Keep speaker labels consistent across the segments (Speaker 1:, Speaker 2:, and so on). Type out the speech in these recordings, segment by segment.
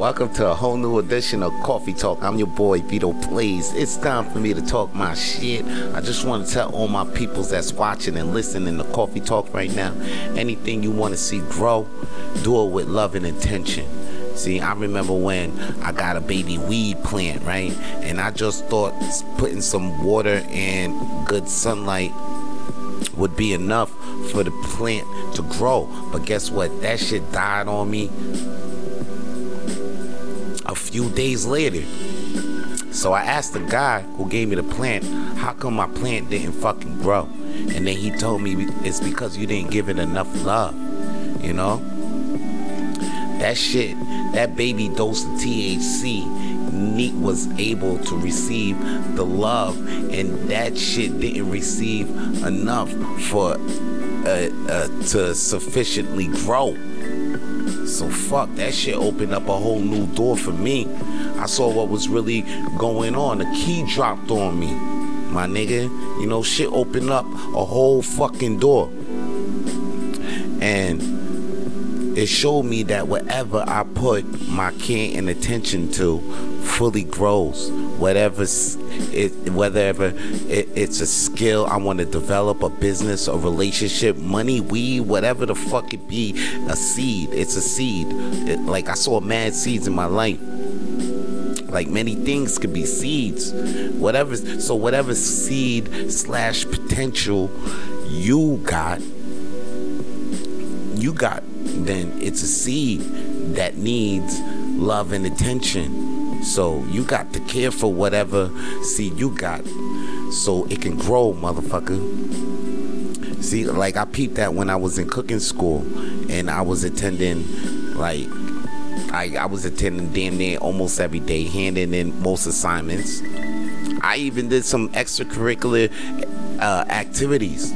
Speaker 1: Welcome to a whole new edition of Coffee Talk. I'm your boy Vito Plays. It's time for me to talk my shit. I just want to tell all my peoples that's watching and listening to Coffee Talk right now. Anything you want to see grow, do it with love and intention. See, I remember when I got a baby weed plant, right? And I just thought putting some water and good sunlight would be enough for the plant to grow. But guess what? That shit died on me few days later. So I asked the guy who gave me the plant, how come my plant didn't fucking grow? And then he told me it's because you didn't give it enough love, you know? That shit, that baby dose of THC Neat was able to receive the love, and that shit didn't receive enough for uh, uh, to sufficiently grow. So fuck that shit opened up a whole new door for me. I saw what was really going on. The key dropped on me, my nigga. You know, shit opened up a whole fucking door. And it showed me that whatever I put my care and attention to fully grows. Whatever it, whatever it, it's a skill I want to develop, a business, a relationship, money, weed, whatever the fuck it be, a seed. It's a seed. It, like I saw mad seeds in my life. Like many things could be seeds. Whatever. So whatever seed slash potential you got, you got. Then it's a seed that needs love and attention so you got to care for whatever seed you got so it can grow, motherfucker. See, like I peeped that when I was in cooking school and I was attending like I, I was attending damn near almost every day, handing in most assignments. I even did some extracurricular uh, activities.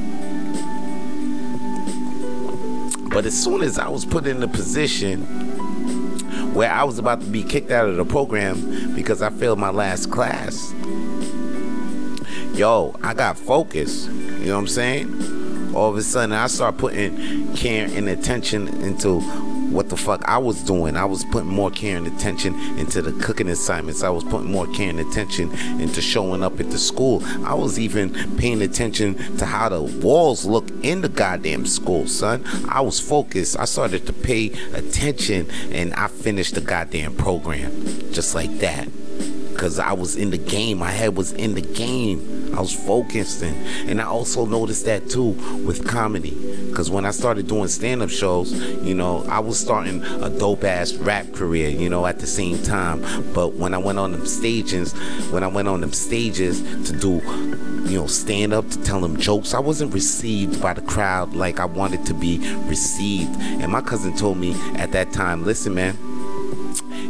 Speaker 1: But as soon as I was put in a position where I was about to be kicked out of the program because I failed my last class. Yo, I got focused. You know what I'm saying? All of a sudden, I start putting care and attention into what the fuck I was doing. I was putting more care and attention into the cooking assignments. I was putting more care and attention into showing up at the school. I was even paying attention to how the walls look in the goddamn school, son. I was focused. I started to pay attention and I finished the goddamn program just like that. Cause I was in the game. My head was in the game. I was focused and and I also noticed that too with comedy. Cause when I started doing stand-up shows, you know, I was starting a dope ass rap career, you know, at the same time. But when I went on them stages, when I went on them stages to do you know, stand up to tell them jokes. I wasn't received by the crowd like I wanted to be received. And my cousin told me at that time, listen, man,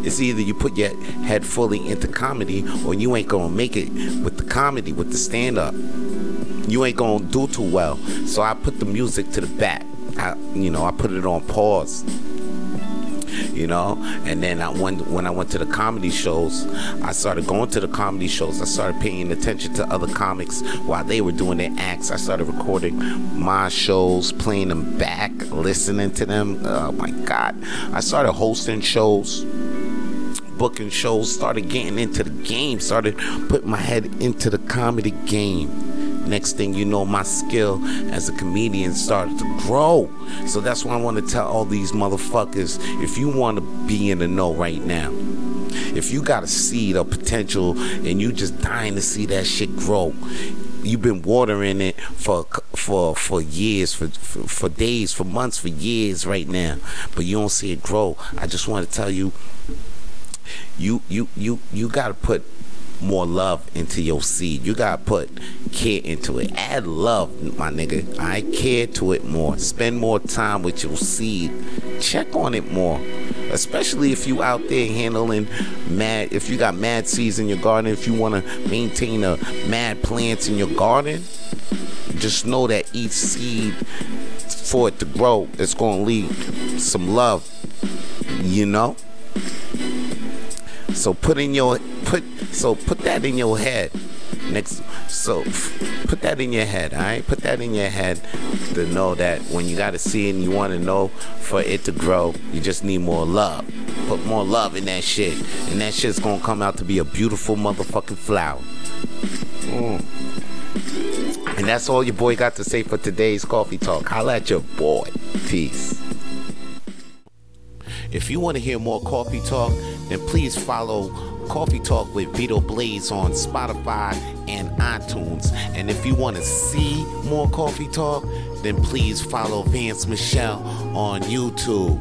Speaker 1: it's either you put your head fully into comedy or you ain't gonna make it with the comedy, with the stand up you ain't gonna do too well. So I put the music to the back. I, you know, I put it on pause. You know, and then I went when I went to the comedy shows. I started going to the comedy shows. I started paying attention to other comics while they were doing their acts. I started recording my shows, playing them back, listening to them. Oh my God! I started hosting shows booking shows, started getting into the game, started putting my head into the comedy game. Next thing you know, my skill as a comedian started to grow. So that's why I want to tell all these motherfuckers if you want to be in the know right now, if you got a seed of potential and you just dying to see that shit grow, you've been watering it for for for years, for, for, for days, for months, for years right now, but you don't see it grow. I just want to tell you, you you you you got to put more love into your seed. You gotta put care into it. Add love, my nigga. I care to it more. Spend more time with your seed. Check on it more. Especially if you out there handling mad if you got mad seeds in your garden, if you wanna maintain a mad plants in your garden, just know that each seed for it to grow, it's gonna leave some love. You know? So put in your put so put that in your head. Next, so put that in your head, all right? Put that in your head to know that when you got to see and you want to know for it to grow, you just need more love. Put more love in that shit, and that shit's gonna come out to be a beautiful motherfucking flower. Mm. And that's all your boy got to say for today's coffee talk. Holla at your boy. Peace. If you want to hear more coffee talk, then please follow Coffee Talk with Vito Blaze on Spotify and iTunes. And if you want to see more Coffee Talk, then please follow Vance Michelle on YouTube.